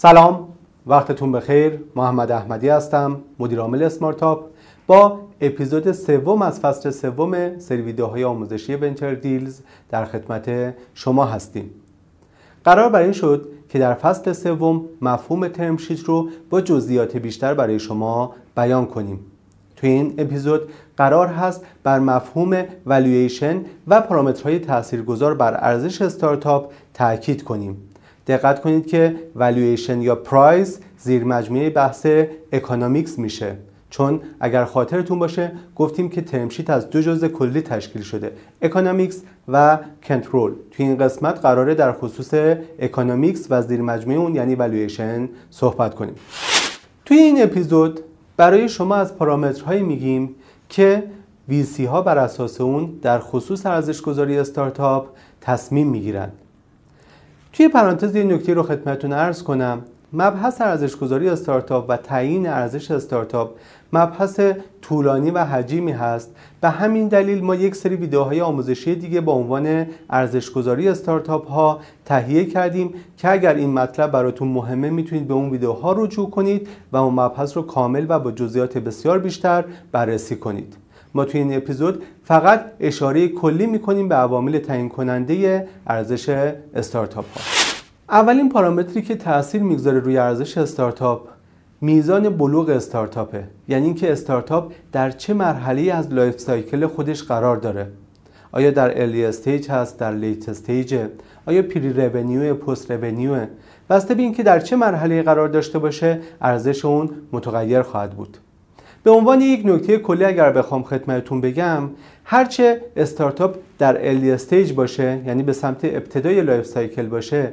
سلام وقتتون بخیر. محمد احمدی هستم مدیر عامل اسمارتاپ. با اپیزود سوم از فصل سوم سری ویدیوهای آموزشی Venture Deals در خدمت شما هستیم. قرار بر این شد که در فصل سوم مفهوم term sheet رو با جزئیات بیشتر برای شما بیان کنیم. توی این اپیزود قرار هست بر مفهوم والویشن و پارامترهای تاثیرگذار بر ارزش استارتاپ تاکید کنیم. دقت کنید که valuation یا price زیر مجموعه بحث economics میشه. چون اگر خاطرتون باشه گفتیم که term sheet از دو جزء کلی تشکیل شده. economics و کنترل توی این قسمت قراره در خصوص economics و زیر مجموعه اون یعنی والویشن صحبت کنیم. توی این اپیزود برای شما از پارامترهایی میگیم که VC ها بر اساس اون در خصوص ارزش گذاری استارتاپ تصمیم می‌گیرند. توی پرانتز یه نکته رو خدمتتون عرض کنم. مبحث ارزش گذاری استارتاپ و تعیین ارزش استارتاپ مبحث طولانی و حجیمی هست به همین دلیل ما یک سری ویدیوهای آموزشی دیگه با عنوان ارزش گذاری استارتاپ ها تهیه کردیم که اگر این مطلب براتون مهمه می‌تونید به اون ویدیوها رجوع کنید و اون مبحث رو کامل و با جزئیات بسیار بیشتر بررسی کنید. ما توی این اپیزود فقط اشاره کلی می‌کنیم به عوامل تعیین کننده ارزش استارتاپ ها اولین پارامتری که تاثیر می‌گذاره روی ارزش استارتاپ میزان بلوغ استارتاپه. یعنی اینکه استارتاپ در چه مرحله از life cycle خودش قرار داره. آیا در early stage هست در late stage آیا pre-revenue post-revenue بسته به اینکه در چه مرحله قرار داشته باشه ارزش اون متغیر خواهد بود. به عنوان یک نکته کلی اگر بخوام خدمتتون بگم هرچه استارتاپ در early stage باشه یعنی به سمت ابتدای life cycle باشه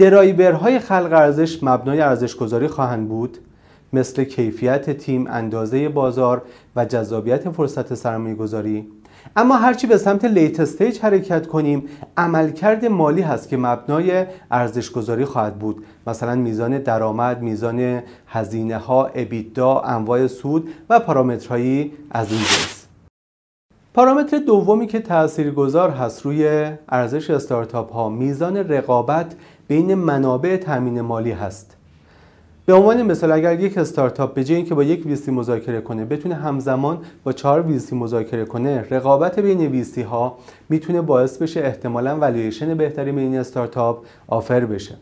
درایورهای خلق ارزش مبنای ارزش گذاری خواهند بود مثل کیفیت تیم، اندازه بازار و جذابیت فرصت سرمایه گذاری اما هرچی به سمت late stage حرکت کنیم عملکرد مالی هست که مبنای ارزش گذاری خواهد بود. مثلا میزان درآمد میزان هزینه ها EBITDA انواع سود و پارامترهایی از این جنس. پارامتر دومی که تاثیرگذار هست روی ارزش استارتاپ ها میزان رقابت بین منابع تامین مالی هست. به عنوان مثال اگر یک استارتاپ به جای اینکه با یک ویسی مذاکره کنه بتونه همزمان با چهار ویسی مذاکره کنه رقابت بین ویسی ها می‌تونه باعث بشه احتمالا والویشن بهتری بین استارتاپ آفر بشه.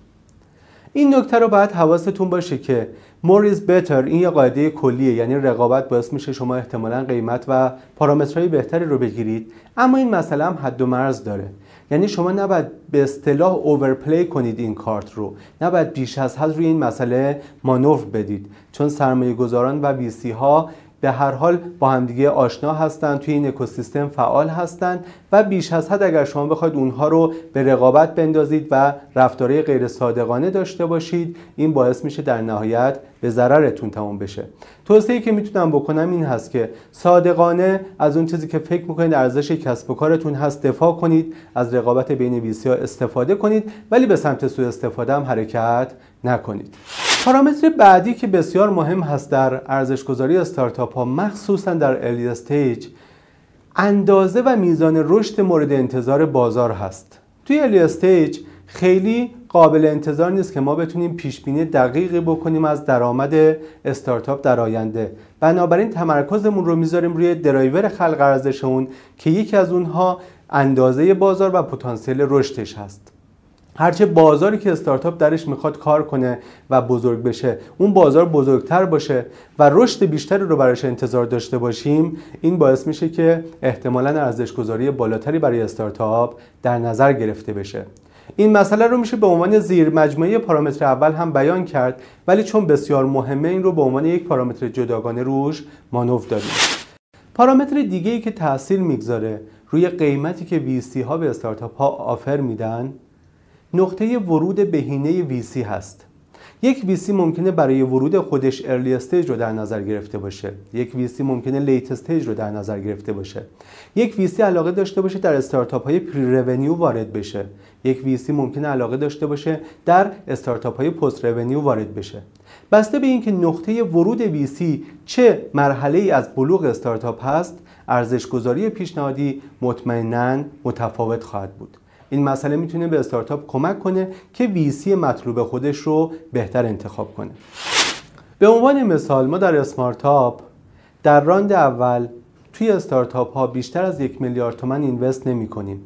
این نکته رو باید حواستون باشه که more is better این یه قاعده کلیه یعنی رقابت باعث میشه شما احتمالا قیمت و پارامترهای بهتری رو بگیرید. اما این مسئله هم حد و مرز داره. یعنی شما نباید به اصطلاح اوورپلی کنید این کارت رو. نباید بیش از حد روی این مسئله مانور بدید. چون سرمایه گذاران و ویسی ها به هر حال با همدیگه آشنا هستند توی این اکوسیستم فعال هستند و بیش از حد اگر شما بخواید اونها رو به رقابت بندازید و رفتاره غیر صادقانه داشته باشید این باعث میشه در نهایت به ضررتون تمام بشه. توصیه‌ای که می‌تونم بکنم این هست که صادقانه از اون چیزی که فکر می‌کنید ارزش کسب و کارتون هست دفاع کنید از رقابت بین ویسی استفاده کنید ولی به سمت سوء استفاده هم حرکت نکنید. پارامتر بعدی که بسیار مهم هست در ارزش گذاری استارتاپ ها مخصوصا در early stage اندازه و میزان رشد مورد انتظار بازار هست. توی early stage خیلی قابل انتظار نیست که ما بتونیم پیش بینی دقیقی بکنیم از درآمد استارتاپ در آینده. بنابراین تمرکزمون رو می‌ذاریم روی درایور خلق ارزش اون که یکی از اونها اندازه بازار و پتانسیل رشدش هست. هرچه بازاری که استارتاپ درش می‌خواد کار کنه و بزرگ بشه اون بازار بزرگتر باشه و رشد بیشتری رو براش انتظار داشته باشیم این باعث میشه که احتمالا ارزش گذاری بالاتری برای استارتاپ در نظر گرفته بشه. این مسئله رو میشه به عنوان زیر مجموعه پارامتر اول هم بیان کرد ولی چون بسیار مهمه این رو به عنوان یک پارامتر جداگانه روش مانور داریم پارامتر دیگه ای که تاثیر می‌گذاره روی قیمتی که VC ها به استارتاپ ها offer میدن نقطه ورود بهینه VC هست. یک VC ممکنه برای ورود خودش early stage رو در نظر گرفته باشه. یک VC ممکنه late stage رو در نظر گرفته باشه. یک VC علاقه داشته باشه در استارتاپ های pre-revenue وارد بشه. یک VC ممکنه علاقه داشته باشه در استارتاپ های post-revenue وارد بشه. بسته به اینکه نقطه ورود VC چه مرحله ای از بلوغ استارتاپ هست ارزش گذاری پیشنهادی مطمئنا متفاوت خواهد بود. این مسئله می‌تونه به استارتاپ کمک کنه که ویسی مطلوب خودش رو بهتر انتخاب کنه. به عنوان مثال ما در اسمارتاپ در راند اول توی استارتاپ ها بیشتر از یک میلیارد تومن اینوست نمی کنیم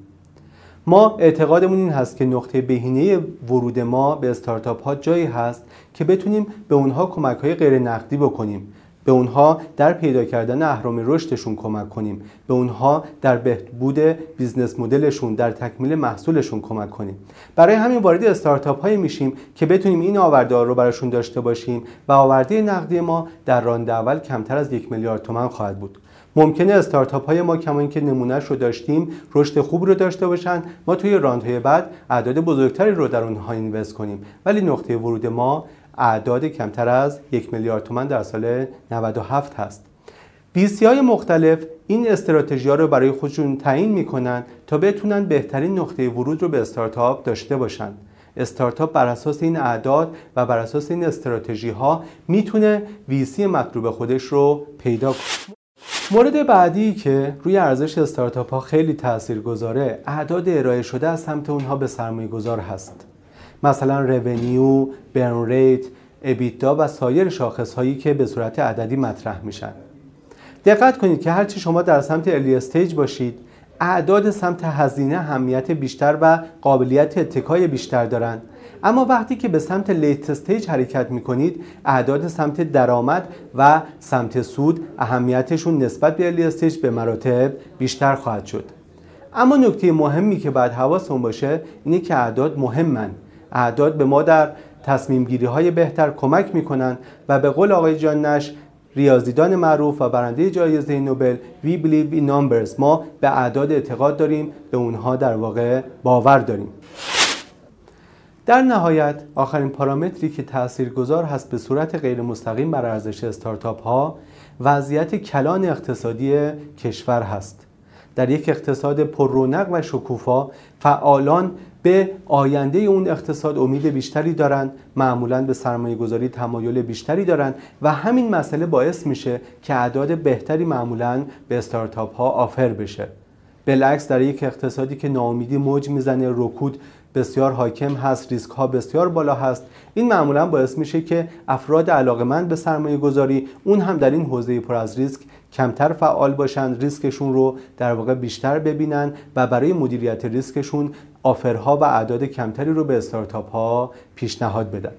ما اعتقادمون این هست که نقطه بهینه ورود ما به استارتاپ ها جایی هست که بتونیم به اونها کمک های غیر نقدی بکنیم. به اونها در پیدا کردن اهرم رشدشون کمک کنیم. به اونها در بهبود business model شون در تکمیل محصولشون کمک کنیم. برای همین وارد استارتاپ های میشیم که بتونیم این آورده رو براشون داشته باشیم و آورده نقدی ما در راند اول کمتر از یک میلیارد تومن خواهد بود. ممکنه استارتاپ های ما کما اینکه نمونهش رو داشتیم رشد خوب رو داشته باشن. ما توی راندهای بعد اعداد بزرگتری رو در اونها invest کنیم. ولی نقطه ورود اعداد کمتر از یک میلیارد تومن در سال 97 هست. بیسی های مختلف این استراتژی ها رو برای خودشون تعیین می‌کنن تا بتونن بهترین نقطه ورود رو به استارتاپ داشته باشند استارتاپ بر اساس این اعداد و بر اساس این استراتژی ها می‌تونه ویسی مطلوب خودش رو پیدا کنه. مورد بعدی که روی ارزش استارتاپ ها خیلی تأثیر گذاره اعداد ارائه شده از سمت اونها به سرمایه گذار هست. مثلا revenue، burn rate، EBITDA و سایر شاخص هایی که به صورت عددی مطرح میشن. دقت کنید که هرچی شما در سمت early stage باشید اعداد سمت هزینه اهمیت بیشتر و قابلیت اتکای بیشتر دارند اما وقتی که به سمت late stage حرکت می کنید اعداد سمت درآمد و سمت سود اهمیتشون نسبت به early stage به مراتب بیشتر خواهد شد. اما نکته مهمی که باید حواستون باشه اینه که اعداد مهمن. اعداد به ما در تصمیم گیری های بهتر کمک می‌کنن و به قول آقای جان نش ریاضیدان معروف و برنده جایزه نوبل We believe in numbers. ما به اعداد اعتقاد داریم به اونها در واقع باور داریم. در نهایت آخرین پارامتری که تاثیرگذار هست به صورت غیر مستقیم بر ارزش استارتاپ ها وضعیت کلان اقتصادی کشور هست. در یک اقتصاد پررونق و شکوفا فعالان به آینده اون اقتصاد امید بیشتری دارند معمولا به سرمایه گذاری تمایل بیشتری دارند و همین مسئله باعث میشه که اعداد بهتری معمولا به استارتاپ ها آفر بشه. بالعکس در یک اقتصادی که ناامیدی موج می‌زنه رکود بسیار حاکم هست ریسک ها بسیار بالا هست این معمولا باعث میشه که افراد علاقمند به سرمایه گذاری اون هم در این حوزه پر از ریسک کمتر فعال باشن ریسکشون رو در واقع بیشتر ببینن و برای مدیریت ریسکشون آفرها و اعداد کمتری رو به استارتاپ ها پیشنهاد بدن.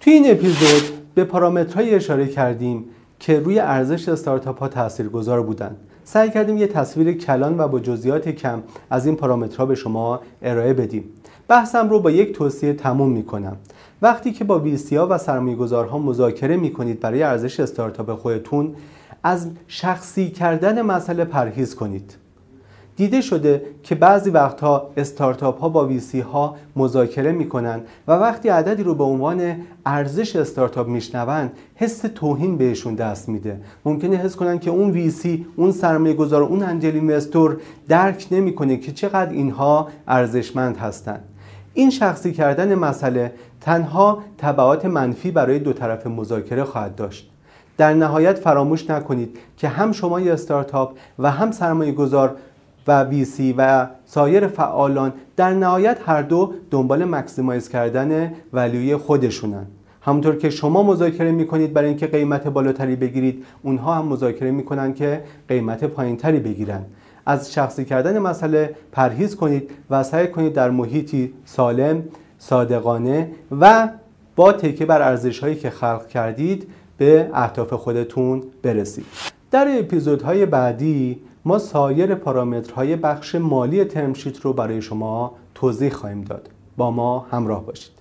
توی این اپیزود به پارامترهایی اشاره کردیم که روی ارزش استارتاپ ها تاثیرگذار بودند سعی کردیم یه تصویر کلان و با جزئیات کم از این پارامترها به شما ارائه بدیم. بحثم رو با یک توصیه تموم می‌کنم. وقتی که با ویسیا و سرمایه‌گذارها مذاکره می‌کنید برای ارزش استارتاپ خودتون از شخصی کردن مسئله پرهیز کنید. دیده شده که بعضی وقتها استارتاپ ها با ویسی ها مذاکره می‌کنن و وقتی عددی رو به عنوان ارزش استارتاپ میشنوند حس توهین بهشون دست میده. ممکنه حس کنن که اون ویسی اون سرمایه گذار اون انجل اینوستور درک نمی‌کنه که چقدر اینها ارزشمند هستند. این شخصی کردن مسئله تنها تبعات منفی برای دو طرف مذاکره خواهد داشت. در نهایت فراموش نکنید که هم شما استارتاپ و هم سرمایه گذار و ویسی و سایر فعالان در نهایت هر دو دنبال مکسیمایز کردن ولیوی خودشونن. همونطور که شما مذاکره می‌کنید برای اینکه قیمت بالاتری بگیرید اونها هم مذاکره می‌کنن که قیمت پایینتری بگیرن. از شخصی کردن مسئله پرهیز کنید و سعی کنید در محیطی سالم صادقانه و با تکیه بر ارزش هایی که خلق کردید به اهداف خودتون برسید. در اپیزودهای بعدی ما سایر پارامترهای بخش مالی ترمشیت رو برای شما توضیح خواهیم داد. با ما همراه باشید.